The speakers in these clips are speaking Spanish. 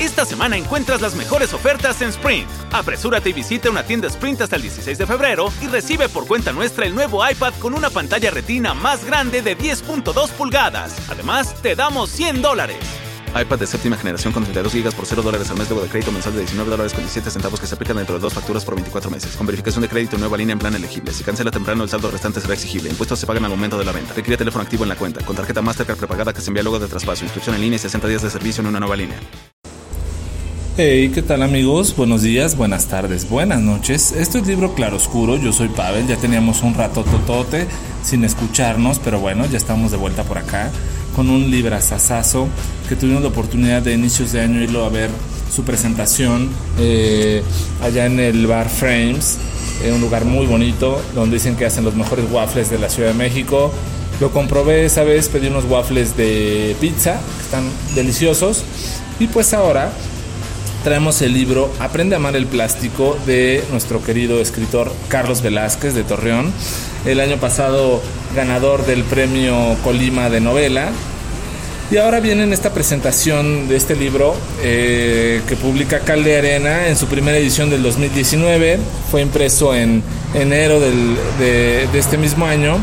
Esta semana encuentras las mejores ofertas en Sprint. Apresúrate y visita una tienda Sprint hasta el 16 de febrero y recibe por cuenta nuestra el nuevo iPad con una pantalla retina más grande de 10.2 pulgadas. Además, te damos 100 dólares iPad de séptima generación con 32 GB por 0 dólares al mes luego de crédito mensual de 19 dólares con 17 centavos que se aplican dentro de dos facturas por 24 meses. Con verificación de crédito nueva línea en plan elegible. Si cancela temprano, el saldo restante será exigible. Impuestos se pagan al momento de la venta. Requiere teléfono activo en la cuenta. Con tarjeta Mastercard prepagada que se envía luego de traspaso. Inscripción en línea y 60 días de servicio en una nueva línea. Hey, ¿qué tal amigos? Buenos días, buenas tardes, buenas noches. Esto es Libro Claroscuro, yo soy Pavel, ya teníamos un rato totote sin escucharnos, pero bueno, ya estamos de vuelta por acá con un librazazazo que tuvimos la oportunidad de inicios de año irlo a ver su presentación eh, allá en el bar Frames, en un lugar muy bonito donde dicen que hacen los mejores waffles de la Ciudad de México. Lo comprobé esa vez, pedí unos waffles de pizza, que están deliciosos. Y pues ahora traemos el libro Aprende a amar el plástico de nuestro querido escritor Carlos Velázquez de Torreón. El año pasado ganador del premio Colima de novela. Y ahora viene en esta presentación de este libro eh, que publica Calde Arena en su primera edición del 2019. Fue impreso en enero de, este mismo año.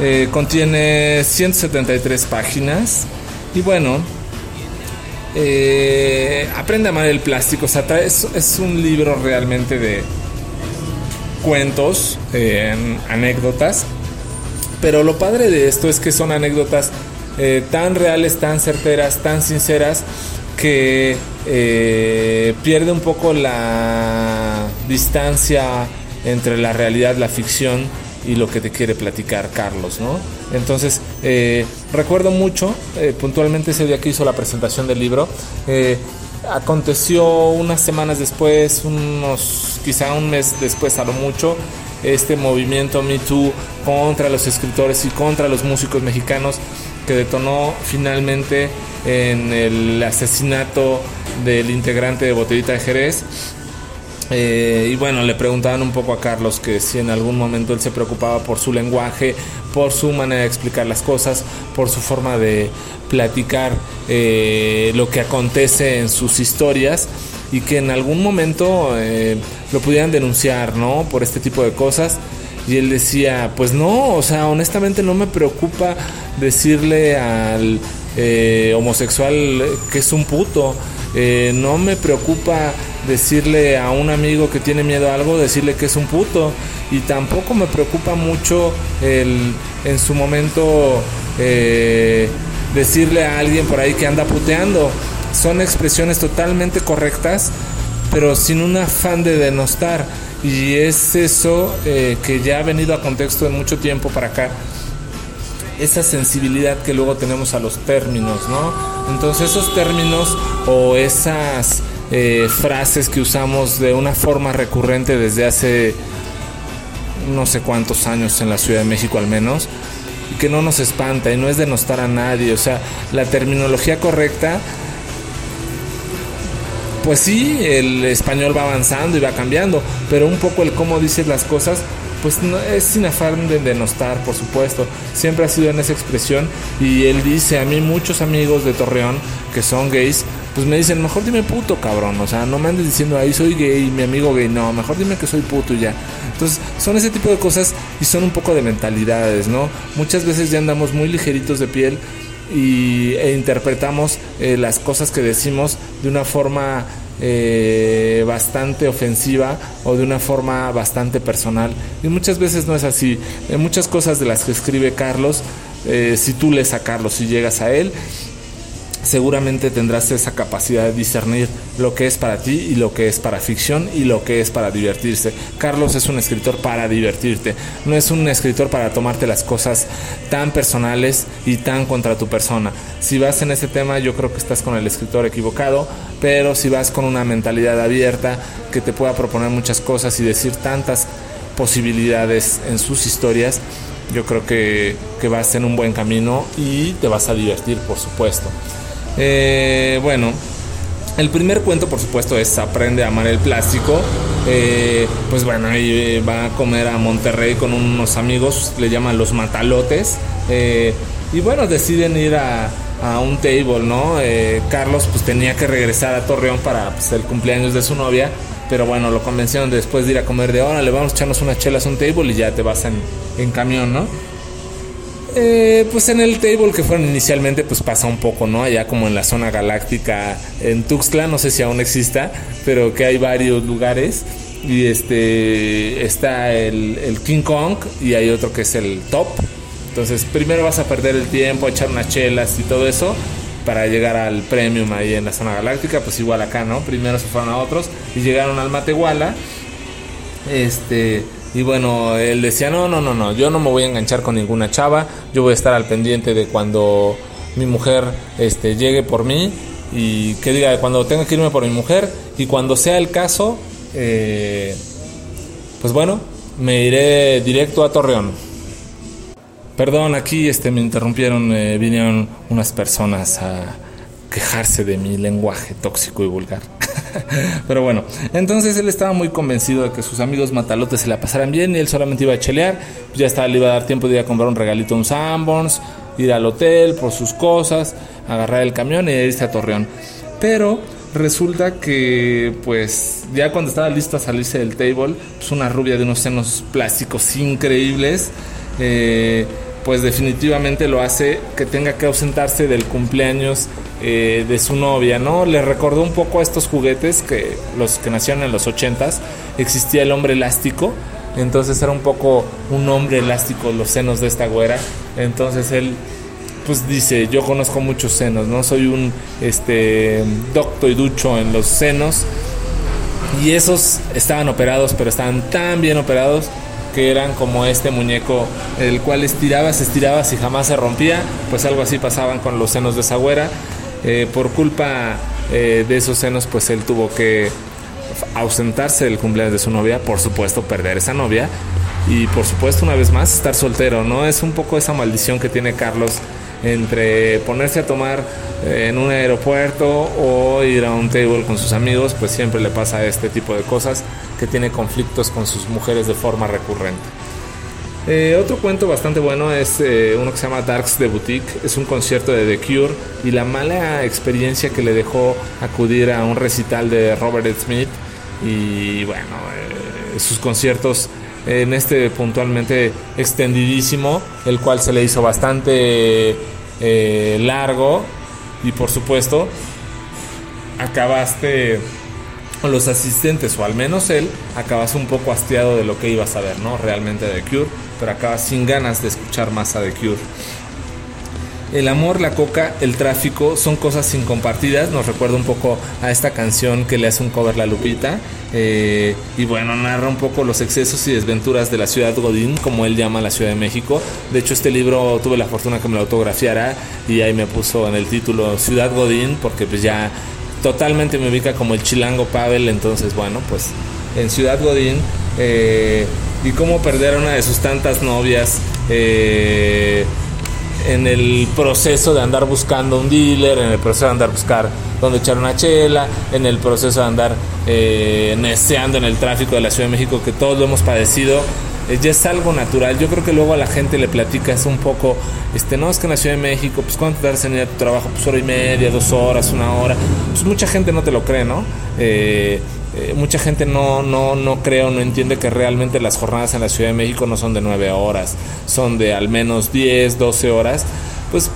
Eh, contiene 173 páginas. Y bueno, eh, aprende a amar el plástico. O sea, es, un libro realmente de cuentos, anécdotas pero lo padre de esto es que son anécdotas eh, tan reales, tan certeras, tan sinceras, que eh, pierde un poco la distancia entre la realidad, la ficción y lo que te quiere platicar Carlos, ¿no? Entonces, eh, recuerdo mucho, puntualmente ese día que hizo la presentación del libro, aconteció unas semanas después, unos, quizá un mes después a lo mucho, este movimiento Me Too contra los escritores y contra los músicos mexicanos que detonó finalmente en el asesinato del integrante de Botellita de Jerez. Eh, y bueno, le preguntaban un poco a Carlos que si en algún momento él se preocupaba por su lenguaje, por su manera de explicar las cosas, por su forma de platicar eh, lo que acontece en sus historias y que en algún momento eh, lo pudieran denunciar, ¿no? Por este tipo de cosas. Y él decía, pues no, o sea, honestamente no me preocupa decirle al homosexual que es un puto. No me preocupa decirle a un amigo que tiene miedo a algo, decirle que es un puto. Y tampoco me preocupa mucho el, en su momento decirle a alguien por ahí que anda puteando son expresiones totalmente correctas, pero sin un afán de denostar. Y es eso eh, que ya ha venido a contexto en mucho tiempo para acá. Esa sensibilidad que luego tenemos a los términos, ¿no? Entonces esos términos o esas eh, frases que usamos de una forma recurrente desde hace no sé cuántos años en la Ciudad de México al menos, que no nos espanta y no es denostar a nadie, o sea, la terminología correcta pues sí, el español va avanzando y va cambiando, pero un poco el cómo dices las cosas, pues no, es sin afán de denostar, por supuesto. Siempre ha sido en esa expresión y él dice a mí muchos amigos de Torreón que son gays, pues me dicen, mejor dime puto, cabrón. O sea, no me andes diciendo ahí soy gay, mi amigo gay. No, mejor dime que soy puto y ya. Entonces, son ese tipo de cosas y son un poco de mentalidades, ¿no? Muchas veces ya andamos muy ligeritos de piel y, e interpretamos eh, las cosas que decimos de una forma eh, bastante ofensiva o de una forma bastante personal. Y muchas veces no es así. En muchas cosas de las que escribe Carlos, eh, si tú lees a Carlos, si llegas a él, seguramente tendrás esa capacidad de discernir lo que es para ti y lo que es para ficción y lo que es para divertirse. Carlos es un escritor para divertirte, no es un escritor para tomarte las cosas tan personales y tan contra tu persona. Si vas en ese tema yo creo que estás con el escritor equivocado, pero si vas con una mentalidad abierta que te pueda proponer muchas cosas y decir tantas posibilidades en sus historias, yo creo que, que vas en un buen camino y te vas a divertir, por supuesto. Eh, bueno, el primer cuento, por supuesto, es Aprende a amar el plástico. Eh, pues bueno, ahí eh, va a comer a Monterrey con unos amigos, le llaman los matalotes. y bueno, deciden ir a, a un table, ¿no? Carlos pues tenía que regresar a Torreón para pues, el cumpleaños de su novia, pero bueno, lo convencieron después de ir a comer de hora, le vamos a echarnos unas chelas a un table y ya te vas en, en camión, ¿no? Eh, pues en el table que fueron inicialmente, pues pasa un poco, ¿no? Allá como en la zona galáctica en Tuxtla, no sé si aún exista, pero que hay varios lugares. Y este está el, el King Kong y hay otro que es el Top. Entonces, primero vas a perder el tiempo, echar unas chelas y todo eso para llegar al premium ahí en la zona galáctica, pues igual acá, ¿no? Primero se fueron a otros y llegaron al Matehuala. Este, y bueno, él decía, no, no, no, no, yo no me voy a enganchar con ninguna chava, yo voy a estar al pendiente de cuando mi mujer este, llegue por mí y que diga, cuando tenga que irme por mi mujer y cuando sea el caso, eh, pues bueno, me iré directo a Torreón. Perdón, aquí este, me interrumpieron, eh, vinieron unas personas a quejarse de mi lenguaje tóxico y vulgar. Pero bueno, entonces él estaba muy convencido de que sus amigos matalotes se la pasaran bien y él solamente iba a chelear. ya estaba, le iba a dar tiempo de ir a comprar un regalito a un Sanborns, ir al hotel por sus cosas, agarrar el camión y irse a Torreón. Pero resulta que, pues, ya cuando estaba listo a salirse del table, pues una rubia de unos senos plásticos increíbles. Eh, pues definitivamente lo hace que tenga que ausentarse del cumpleaños eh, de su novia, ¿no? Le recordó un poco a estos juguetes que los que nacieron en los ochentas, existía el hombre elástico, entonces era un poco un hombre elástico los senos de esta güera, entonces él pues dice, yo conozco muchos senos, ¿no? Soy un este docto y ducho en los senos y esos estaban operados, pero estaban tan bien operados que eran como este muñeco, el cual estirabas, estirabas y jamás se rompía, pues algo así pasaban con los senos de esa güera. Eh, por culpa eh, de esos senos, pues él tuvo que ausentarse del cumpleaños de su novia, por supuesto perder esa novia y por supuesto una vez más estar soltero, ¿no? Es un poco esa maldición que tiene Carlos entre ponerse a tomar eh, en un aeropuerto o ir a un table con sus amigos, pues siempre le pasa este tipo de cosas que tiene conflictos con sus mujeres de forma recurrente. Eh, otro cuento bastante bueno es eh, uno que se llama Darks de Boutique. Es un concierto de The Cure y la mala experiencia que le dejó acudir a un recital de Robert Smith. Y bueno, sus conciertos en este puntualmente extendidísimo, el cual se le hizo bastante largo. Y por supuesto, acabaste los asistentes, o al menos él, acabas un poco hastiado de lo que ibas a ver, ¿no? Realmente de Cure, pero acabas sin ganas de escuchar más a The Cure. El amor, la coca, el tráfico son cosas incompartidas. Nos recuerda un poco a esta canción que le hace un cover la Lupita. Eh, y bueno, narra un poco los excesos y desventuras de la ciudad Godín, como él llama la Ciudad de México. De hecho, este libro tuve la fortuna que me lo autografiara y ahí me puso en el título Ciudad Godín, porque pues ya totalmente me ubica como el chilango Pavel, entonces bueno, pues en Ciudad Godín eh, y cómo perder a una de sus tantas novias eh, en el proceso de andar buscando un dealer, en el proceso de andar buscar donde echar una chela, en el proceso de andar eh, neceando en el tráfico de la Ciudad de México, que todos lo hemos padecido ya es algo natural. Yo creo que luego a la gente le platicas un poco, este, no, es que en la Ciudad de México, pues cuánto tardas en ir a tu trabajo, pues hora y media, dos horas, una hora. Pues mucha gente no te lo cree, ¿no? Eh, eh, mucha gente no, no, no cree o no entiende que realmente las jornadas en la Ciudad de México no son de nueve horas, son de al menos 10, 12 horas. Pues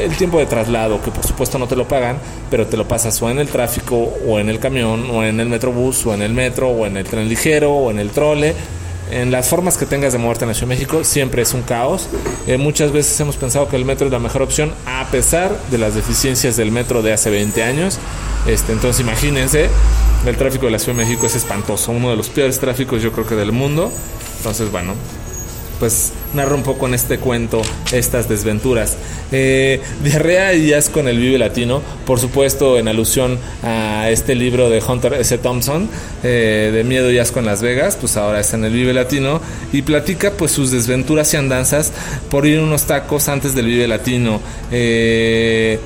el, tiempo de traslado, que por supuesto no te lo pagan, pero te lo pasas o en el tráfico, o en el camión, o en el metrobús, o en el metro, o en el tren ligero, o en el trole en las formas que tengas de moverte en la Ciudad de México siempre es un caos. Eh, muchas veces hemos pensado que el metro es la mejor opción a pesar de las deficiencias del metro de hace 20 años. Este, entonces imagínense, el tráfico de la Ciudad de México es espantoso, uno de los peores tráficos yo creo que del mundo. Entonces bueno, pues narra un poco en este cuento estas desventuras. Eh, diarrea y asco en el Vive Latino, por supuesto en alusión a este libro de Hunter S. Thompson, eh, de Miedo y asco en Las Vegas, pues ahora está en el Vive Latino y platica pues sus desventuras y andanzas por ir unos tacos antes del Vive Latino. Eh,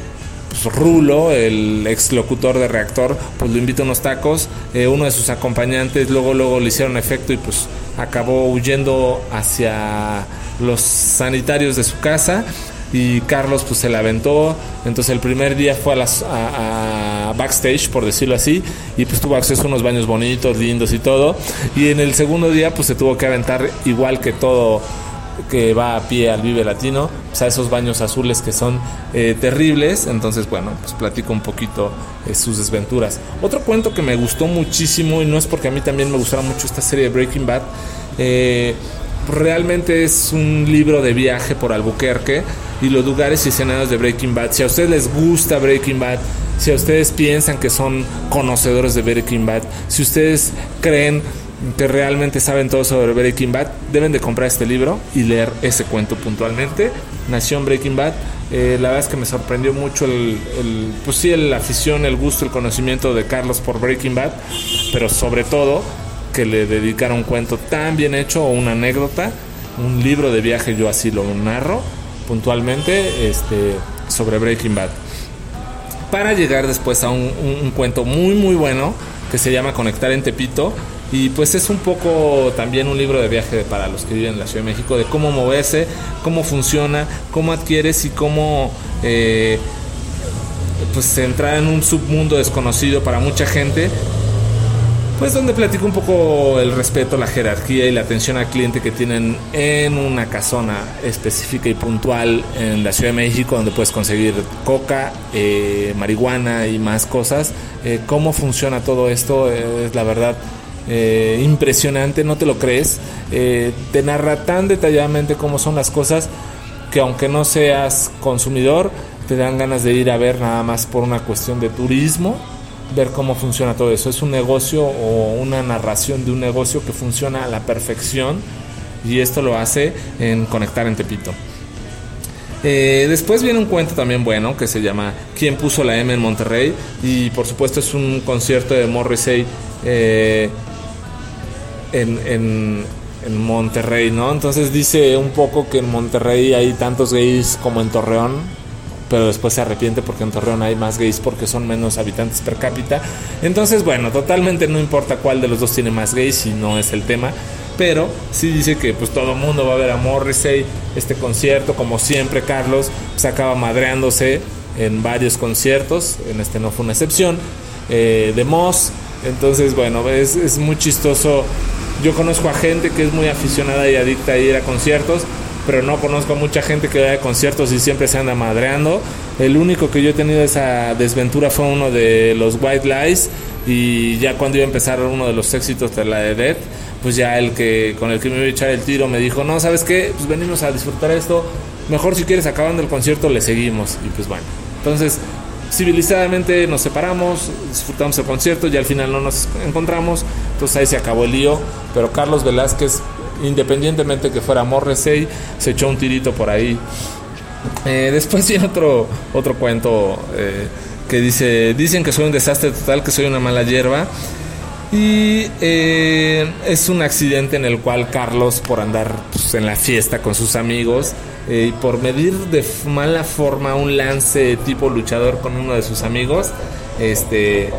pues, Rulo, el ex locutor de Reactor, pues lo invita a unos tacos. uno de sus acompañantes luego, luego le hicieron efecto y pues acabó huyendo hacia los sanitarios de su casa. y Carlos pues se la aventó. Entonces el primer día fue a, las, backstage, por decirlo así, y pues tuvo acceso a unos baños bonitos, lindos y todo. Y en el segundo día pues se tuvo que aventar igual que todo que va a pie al Vive Latino, pues a esos baños azules que son eh, terribles. Entonces, bueno, pues platico un poquito eh, sus desventuras. Otro cuento que me gustó muchísimo, y no es porque a mí también me gustara mucho esta serie de Breaking Bad, eh, realmente es un libro de viaje por Albuquerque y los lugares y escenarios de Breaking Bad. Si a ustedes les gusta Breaking Bad, si a ustedes piensan que son conocedores de Breaking Bad, si ustedes creen que realmente saben todo sobre Breaking Bad, deben de comprar este libro y leer ese cuento puntualmente. Nació Breaking Bad. Eh, la verdad es que me sorprendió mucho el, pues sí, la afición, el gusto, el conocimiento de Carlos por Breaking Bad, pero sobre todo que le dedicara un cuento tan bien hecho o una anécdota, un libro de viaje, yo así lo narro puntualmente este, sobre Breaking Bad. Para llegar después a un, un cuento muy muy bueno que se llama Conectar en Tepito, y pues es un poco también un libro de viaje para los que viven en la Ciudad de México, de cómo moverse, cómo funciona, cómo adquieres y cómo eh, pues entrar en un submundo desconocido para mucha gente. Pues donde platico un poco el respeto, la jerarquía y la atención al cliente que tienen en una casona específica y puntual en la Ciudad de México, donde puedes conseguir coca, eh, marihuana y más cosas. Eh, cómo funciona todo esto es la verdad eh, impresionante, no te lo crees. Eh, te narra tan detalladamente cómo son las cosas que aunque no seas consumidor, te dan ganas de ir a ver nada más por una cuestión de turismo, ver cómo funciona todo eso. Es un negocio o una narración de un negocio que funciona a la perfección y esto lo hace en Conectar en Tepito. Eh, después viene un cuento también bueno que se llama ¿Quién puso la M en Monterrey? Y por supuesto es un concierto de Morrissey eh, en, en, Monterrey, ¿no? Entonces dice un poco que en Monterrey hay tantos gays como en Torreón, pero después se arrepiente porque en Torreón hay más gays porque son menos habitantes per cápita. Entonces, bueno, totalmente no importa cuál de los dos tiene más gays si no es el tema. Pero sí dice que pues todo mundo va a ver a Morrissey, este concierto, como siempre Carlos, se pues, acaba madreándose en varios conciertos, en este no fue una excepción, eh, de Moss. Entonces, bueno, es, es muy chistoso yo conozco a gente que es muy aficionada y adicta a ir a conciertos, pero no conozco a mucha gente que vaya a conciertos y siempre se anda madreando. El único que yo he tenido esa desventura fue uno de los White Lies y ya cuando iba a empezar uno de los éxitos de la de Dead, pues ya el que con el que me iba a echar el tiro me dijo, no, ¿sabes qué? Pues venimos a disfrutar esto, mejor si quieres acabando el concierto le seguimos y pues bueno. Entonces civilizadamente nos separamos, disfrutamos el concierto y al final no nos encontramos, entonces ahí se acabó el lío, pero Carlos Velázquez, independientemente que fuera Morrissey, se echó un tirito por ahí. Eh, después viene otro, otro cuento eh, que dice, dicen que soy un desastre total, que soy una mala hierba. Y eh, es un accidente en el cual Carlos, por andar pues, en la fiesta con sus amigos, y por medir de mala forma un lance tipo luchador con uno de sus amigos, este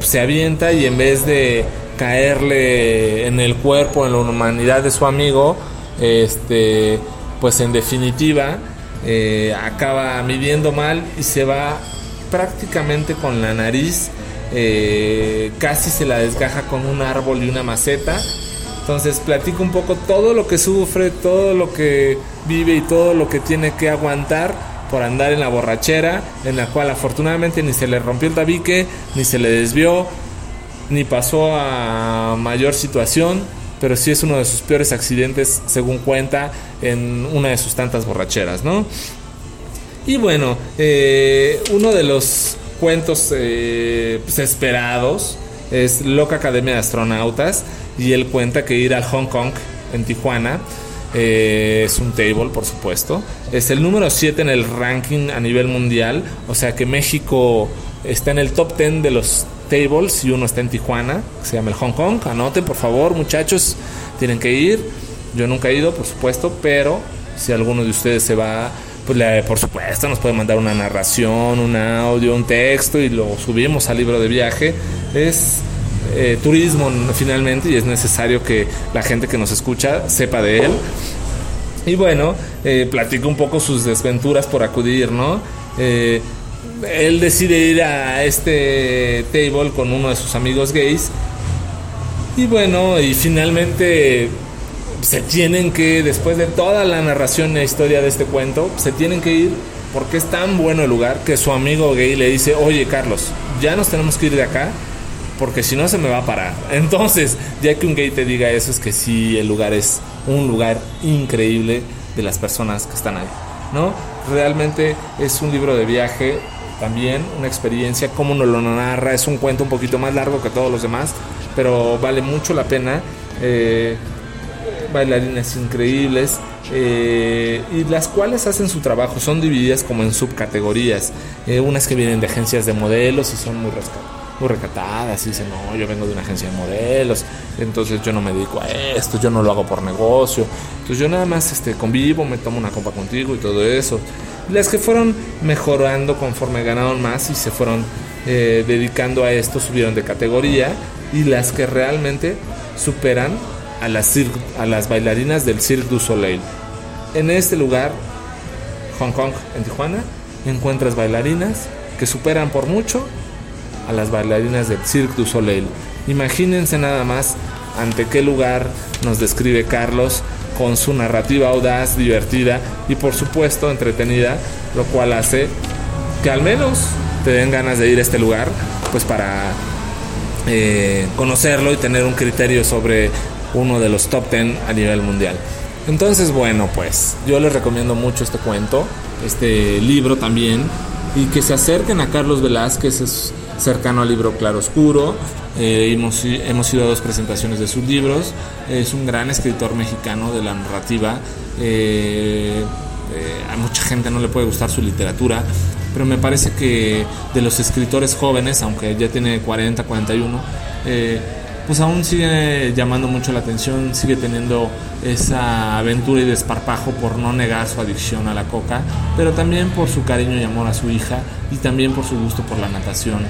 se avienta y en vez de caerle en el cuerpo, en la humanidad de su amigo, este, pues en definitiva eh, acaba midiendo mal y se va prácticamente con la nariz, eh, casi se la desgaja con un árbol y una maceta. Entonces platico un poco todo lo que sufre, todo lo que vive y todo lo que tiene que aguantar por andar en la borrachera, en la cual afortunadamente ni se le rompió el tabique, ni se le desvió, ni pasó a mayor situación, pero sí es uno de sus peores accidentes, según cuenta, en una de sus tantas borracheras, ¿no? Y bueno, eh, uno de los cuentos eh, pues, esperados es Loca Academia de Astronautas y él cuenta que ir al Hong Kong en Tijuana eh, es un table, por supuesto. Es el número 7 en el ranking a nivel mundial. O sea que México está en el top 10 de los tables y uno está en Tijuana, se llama el Hong Kong. Anoten, por favor, muchachos, tienen que ir. Yo nunca he ido, por supuesto, pero si alguno de ustedes se va, pues por supuesto nos puede mandar una narración, un audio, un texto y lo subimos al libro de viaje. Es eh, turismo finalmente y es necesario que la gente que nos escucha sepa de él. Y bueno, eh, platica un poco sus desventuras por acudir, ¿no? Eh, él decide ir a este table con uno de sus amigos gays. Y bueno, y finalmente se tienen que, después de toda la narración e historia de este cuento, se tienen que ir porque es tan bueno el lugar que su amigo gay le dice, oye Carlos, ya nos tenemos que ir de acá porque si no se me va a parar. Entonces, ya que un gay te diga eso, es que sí, el lugar es un lugar increíble de las personas que están ahí, ¿no? Realmente es un libro de viaje, también una experiencia, como nos lo narra, es un cuento un poquito más largo que todos los demás, pero vale mucho la pena. Eh, bailarines increíbles eh, y las cuales hacen su trabajo, son divididas como en subcategorías, eh, unas que vienen de agencias de modelos y son muy muy recatadas y dicen, no, yo vengo de una agencia de modelos, entonces yo no me dedico a esto, yo no lo hago por negocio, entonces yo nada más este, convivo, me tomo una copa contigo y todo eso. Las que fueron mejorando conforme ganaron más y se fueron eh, dedicando a esto, subieron de categoría y las que realmente superan a las, a las bailarinas del Cirque du Soleil. En este lugar, Hong Kong, en Tijuana, encuentras bailarinas que superan por mucho a las bailarinas del Cirque du Soleil. Imagínense nada más ante qué lugar nos describe Carlos con su narrativa audaz, divertida y por supuesto entretenida, lo cual hace que al menos te den ganas de ir a este lugar, pues para eh, conocerlo y tener un criterio sobre uno de los top 10 a nivel mundial. Entonces, bueno, pues yo les recomiendo mucho este cuento, este libro también, y que se acerquen a Carlos Velázquez, es cercano al libro Claroscuro. Eh, hemos, hemos ido a dos presentaciones de sus libros. Es un gran escritor mexicano de la narrativa. Eh, eh, a mucha gente no le puede gustar su literatura, pero me parece que de los escritores jóvenes, aunque ya tiene 40, 41, pues aún sigue llamando mucho la atención, sigue teniendo esa aventura y desparpajo por no negar su adicción a la coca, pero también por su cariño y amor a su hija y también por su gusto por la natación,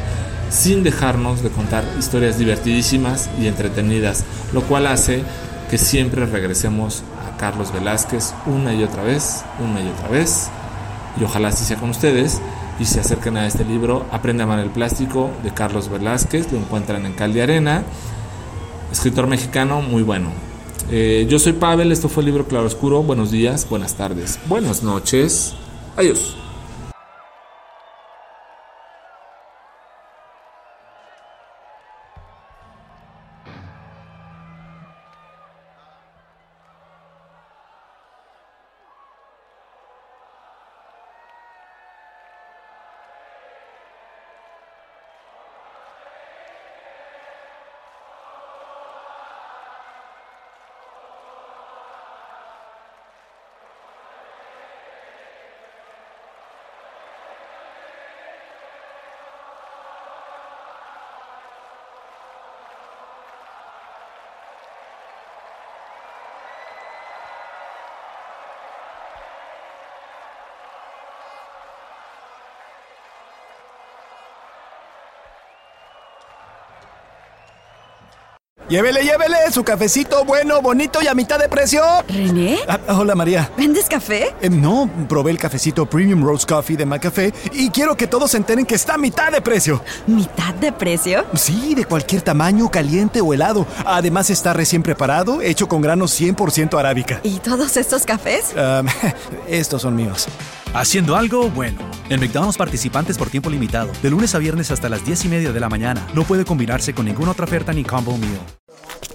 sin dejarnos de contar historias divertidísimas y entretenidas, lo cual hace que siempre regresemos a Carlos Velázquez una y otra vez, una y otra vez, y ojalá así sea con ustedes y se acerquen a este libro, Aprende a amar el plástico de Carlos Velázquez, lo encuentran en Cal de Arena, escritor mexicano muy bueno. Eh, yo soy Pavel, esto fue el libro Claro Oscuro. Buenos días, buenas tardes, buenas noches. Adiós. Llévele, llévele su cafecito bueno, bonito y a mitad de precio. ¿René? Ah, hola, María. ¿Vendes café? Eh, no, probé el cafecito Premium Roast Coffee de McCafé y quiero que todos se enteren que está a mitad de precio. ¿Mitad de precio? Sí, de cualquier tamaño, caliente o helado. Además está recién preparado, hecho con granos 100% arábica. ¿Y todos estos cafés? Um, estos son míos. Haciendo algo bueno. En McDonald's participantes por tiempo limitado, de lunes a viernes hasta las 10 y media de la mañana. No puede combinarse con ninguna otra oferta ni combo meal.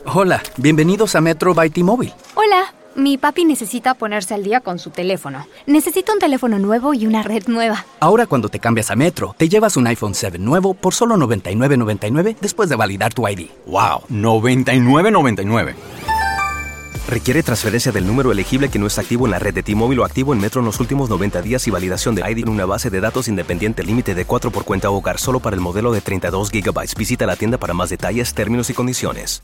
Hola, bienvenidos a Metro by T-Mobile. Hola, mi papi necesita ponerse al día con su teléfono. Necesito un teléfono nuevo y una red nueva. Ahora cuando te cambias a Metro, te llevas un iPhone 7 nuevo por solo $99.99 después de validar tu ID. ¡Wow! $99.99. Requiere transferencia del número elegible que no está activo en la red de T-Mobile o activo en Metro en los últimos 90 días y validación de ID en una base de datos independiente límite de 4 por cuenta hogar solo para el modelo de 32 GB. Visita la tienda para más detalles, términos y condiciones.